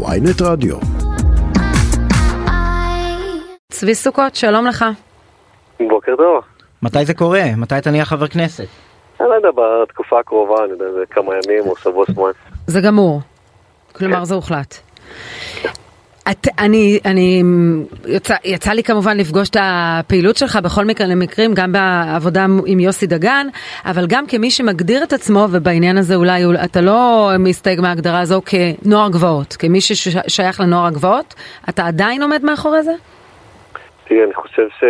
ויינט רדיו. צבי סוכות, שלום לך. בוקר טוב. מתי זה קורה? מתי אתה נהיה חבר כנסת? אני לא יודע, בתקופה הקרובה, אני יודע, זה כמה ימים או שבוע שבועיים. זה גמור. כלומר, זה הוחלט. את, אני, אני, יצא, יצא לי כמובן לפגוש את הפעילות שלך בכל מקרה למקרים, גם בעבודה עם יוסי דגן, אבל גם כמי שמגדיר את עצמו, ובעניין הזה אולי אתה לא מסתייג מההגדרה הזו כנוער גבעות, כמי ששייך לנוער הגבעות, אתה עדיין עומד מאחורי זה? תראי, אני חושב ש...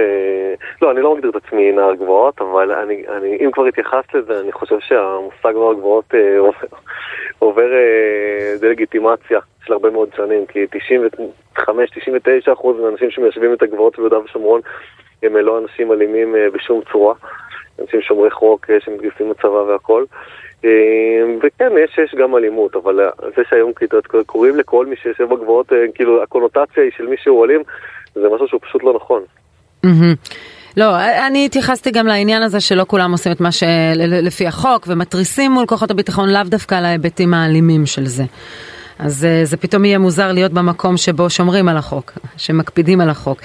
לא, אני לא מגדיר את עצמי נער גבוהות, אבל אני, אני, אם כבר התייחסת לזה, אני חושב שהמושג נוער גבוהות אה, עובר, עובר אה, דה-לגיטימציה של הרבה מאוד שנים, כי 95-99% מהאנשים שמיישבים את הגבוהות ביהודה ושומרון הם לא אנשים אלימים אה, בשום צורה, אנשים שומרי חוק אה, שמתגייסים לצבא והכל. אה, וכן, יש, יש גם אלימות, אבל זה שהיום קוראים לכל מי שיושב בגבוהות, אה, כאילו הקונוטציה היא של מי שהוא אלים, זה משהו שהוא פשוט לא נכון. לא, אני התייחסתי גם לעניין הזה שלא כולם עושים את מה שלפי החוק ומתריסים מול כוחות הביטחון לאו דווקא על ההיבטים האלימים של זה. אז זה פתאום יהיה מוזר להיות במקום שבו שומרים על החוק, שמקפידים על החוק.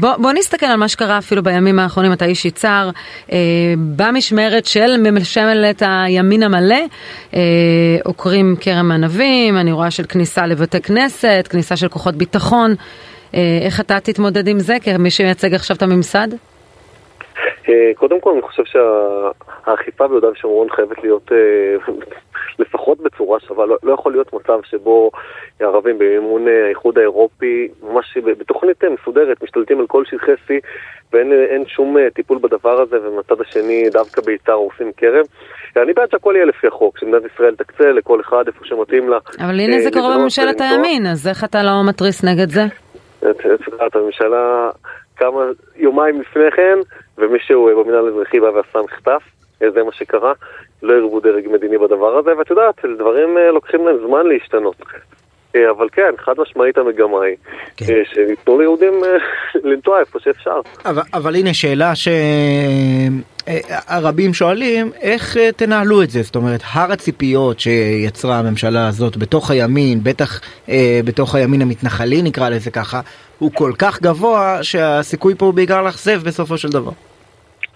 בוא, בוא נסתכל על מה שקרה אפילו בימים האחרונים, אתה איש יצהר, במשמרת של ממשלת הימין המלא, עוקרים כרם ענבים, אני רואה של כניסה לבתי כנסת, כניסה של כוחות ביטחון. איך אתה תתמודד עם זה כמי שמייצג עכשיו את הממסד? קודם כל אני חושב שהאכיפה ביהודה ושומרון חייבת להיות לפחות בצורה שווה, לא, לא יכול להיות מצב שבו ערבים במימון האיחוד האירופי, ממש בתוכנית מסודרת, משתלטים על כל שטחי C ואין שום טיפול בדבר הזה, ומהצד השני דווקא ביתר הורסים כרם. אני בעד שהכל יהיה לפי החוק, שמדינת ישראל תקצה לכל אחד איפה שמתאים לה. אבל הנה זה קורה בממשלת הימין, אז איך אתה לא מתריס נגד זה? את יודעת, הממשלה כמה יומיים לפני כן, ומישהו במינהל האזרחי בא ועשה מחטף, זה מה שקרה, לא הרבו דרג מדיני בדבר הזה, ואת יודעת, דברים לוקחים להם זמן להשתנות. אבל כן, חד משמעית המגמה היא, כן. שניתנו ליהודים לנטוע איפה שאפשר. אבל, אבל הנה שאלה שהרבים שואלים, איך תנהלו את זה? זאת אומרת, הר הציפיות שיצרה הממשלה הזאת בתוך הימין, בטח אה, בתוך הימין המתנחלי נקרא לזה ככה, הוא כל כך גבוה שהסיכוי פה הוא בעיקר לאכזב בסופו של דבר.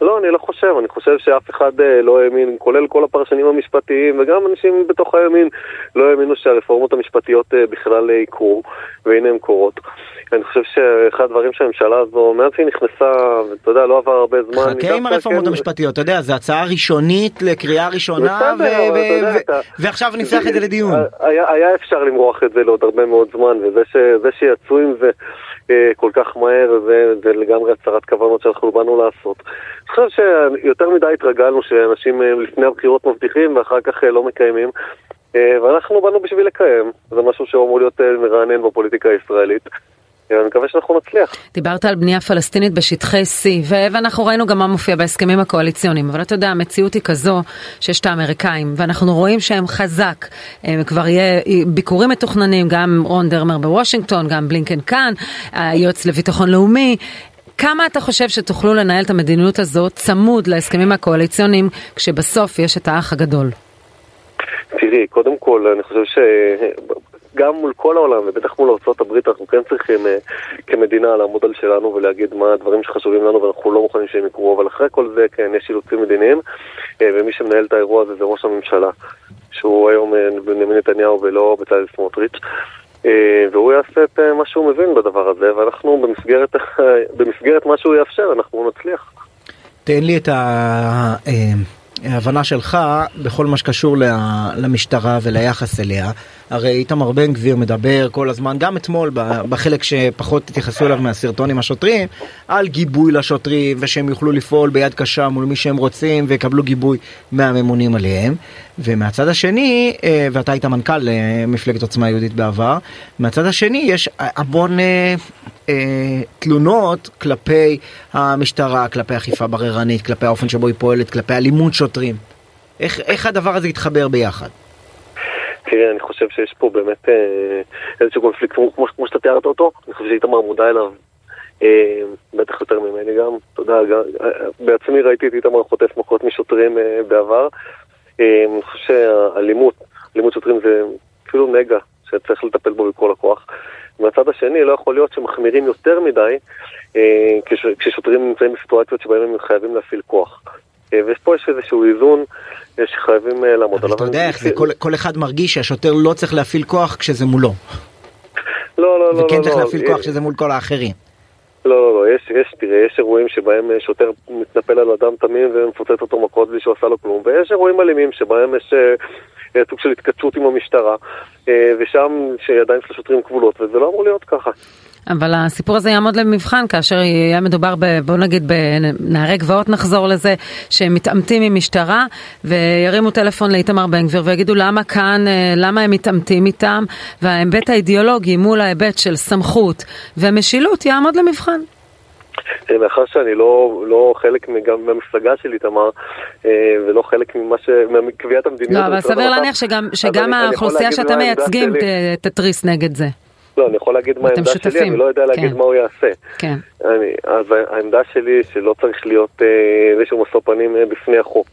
לא, אני לא אני חושב שאף אחד לא האמין, כולל כל הפרשנים המשפטיים וגם אנשים בתוך הימין לא האמינו שהרפורמות המשפטיות בכלל יקרו, והנה הן קורות. אני חושב שאחד הדברים שהממשלה הזו, מאז שהיא נכנסה, ואתה יודע, לא עבר הרבה זמן. חכה עם הרפורמות המשפטיות, אתה יודע, זו הצעה ראשונית לקריאה ראשונה, ועכשיו נפתח את זה לדיון. היה אפשר למרוח את זה לעוד הרבה מאוד זמן, וזה שיצאו עם זה כל כך מהר, זה לגמרי הצהרת כוונות שאנחנו באנו לעשות. אני חושב שיותר מדי התרגלנו שאנשים לפני הבחירות מבטיחים ואחר כך לא מקיימים. ואנחנו באנו בשביל לקיים, זה משהו שאמור להיות מרענן בפוליטיקה הישראלית. אני מקווה שאנחנו נצליח. דיברת על בנייה פלסטינית בשטחי C, ואנחנו ראינו גם מה מופיע בהסכמים הקואליציוניים, אבל אתה יודע, המציאות היא כזו שיש את האמריקאים, ואנחנו רואים שהם חזק, הם כבר יהיה ביקורים מתוכננים, גם רון דרמר בוושינגטון, גם בלינקן כאן, היועץ לביטחון לאומי. כמה אתה חושב שתוכלו לנהל את המדיניות הזו צמוד להסכמים הקואליציוניים, כשבסוף יש את האח הגדול? תראי, קודם כל, אני חושב ש... גם מול כל העולם, ובטח מול ארה"ב, אנחנו כן צריכים כמדינה לעמוד על שלנו ולהגיד מה הדברים שחשובים לנו ואנחנו לא מוכנים שהם יקרו, אבל אחרי כל זה, כן, יש אילוצים מדיניים, ומי שמנהל את האירוע הזה זה ראש הממשלה, שהוא היום בנימין נתניהו ולא בצלאל סמוטריץ'. והוא יעשה את מה שהוא מבין בדבר הזה, ואנחנו במסגרת, במסגרת מה שהוא יאפשר, אנחנו נצליח. תן לי את ההבנה שלך בכל מה שקשור למשטרה וליחס אליה. הרי איתמר בן גביר מדבר כל הזמן, גם אתמול בחלק שפחות התייחסו אליו מהסרטון עם השוטרים, על גיבוי לשוטרים ושהם יוכלו לפעול ביד קשה מול מי שהם רוצים ויקבלו גיבוי מהממונים עליהם. ומהצד השני, ואתה היית מנכ"ל מפלגת עוצמה יהודית בעבר, מהצד השני יש המון אה, אה, תלונות כלפי המשטרה, כלפי אכיפה בררנית, כלפי האופן שבו היא פועלת, כלפי אלימות שוטרים. איך, איך הדבר הזה יתחבר ביחד? תראה, אני חושב שיש פה באמת אה, איזשהו קונפליקט כמו, כמו שאתה תיארת אותו, אני חושב שאיתמר מודע אליו אה, בטח יותר ממני גם, אתה יודע, אה, בעצמי ראיתי את איתמר חוטף מכות משוטרים בעבר, אני חושב שהאלימות, אלימות שוטרים זה אפילו נגע שצריך לטפל בו בכל הכוח. מהצד השני, לא יכול להיות שמחמירים יותר מדי כש, כששוטרים נמצאים בסיטואציות שבהם הם חייבים להפעיל כוח. אה, ופה יש איזשהו איזון אה, שחייבים אה, לעמוד עליו. אבל אתה יודע איך זה, כל, אחד מרגיש שהשוטר לא צריך להפעיל כוח כשזה מולו. לא, לא, לא. וכן לא, צריך לא, להפעיל אה, כוח כשזה מול כל האחרים. לא, לא, לא, יש, יש, תראה, יש אירועים שבהם אה, שוטר מתנפל על אדם תמים ומפוצץ אותו מכות בלי שהוא עשה לו כלום, ויש אירועים אלימים שבהם יש אה, סוג של התכתשות עם המשטרה, אה, ושם שידיים של השוטרים כבולות, וזה לא אמור להיות ככה. אבל הסיפור הזה יעמוד למבחן כאשר יהיה מדובר ב... בוא נגיד בנערי גבעות נחזור לזה, שהם מתעמתים עם משטרה וירימו טלפון לאיתמר בן גביר ויגידו למה כאן, אה, למה הם מתעמתים איתם וההיבט האידיאולוגי מול ההיבט של סמכות ומשילות יעמוד למבחן. מאחר שאני לא, לא חלק גם מהמפלגה של איתמר ולא חלק ממה ש... מקביעת המדיניות. לא, אבל סביר להניח שגם, שגם האוכלוסייה שאתם מייצגים תתריס נגד זה. לא, אני יכול להגיד מה העמדה שותפים. שלי, אני לא יודע להגיד כן. מה הוא יעשה. כן. אני, אז העמדה שלי שלא צריך להיות אה, איזשהו משוא פנים אה, בפני החוק.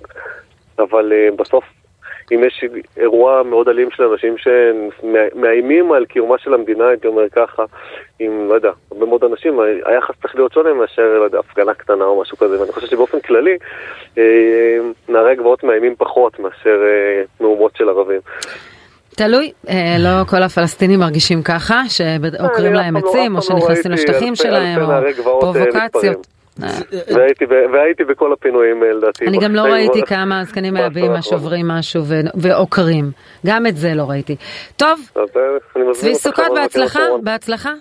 אבל אה, בסוף, אם יש אירוע מאוד אלים של אנשים שמאיימים על קיומה של המדינה, הייתי אומר ככה, עם, לא יודע, הרבה מאוד אנשים, היחס צריך להיות שונה מאשר, לא יודע, הפגנה קטנה או משהו כזה. ואני חושב שבאופן כללי, אה, נערי גבעות מאיימים פחות מאשר אה, מהומות של ערבים. תלוי, אה, לא כל הפלסטינים מרגישים ככה, שעוקרים להם עצים, או שנכנסים לשטחים שלהם, או פרובוקציות. והייתי בכל הפינויים לדעתי. אני גם לא ראיתי כמה הזקנים מייבאים מה שוברים משהו ועוקרים. גם את זה לא ראיתי. טוב, צבי סוכות בהצלחה, בהצלחה.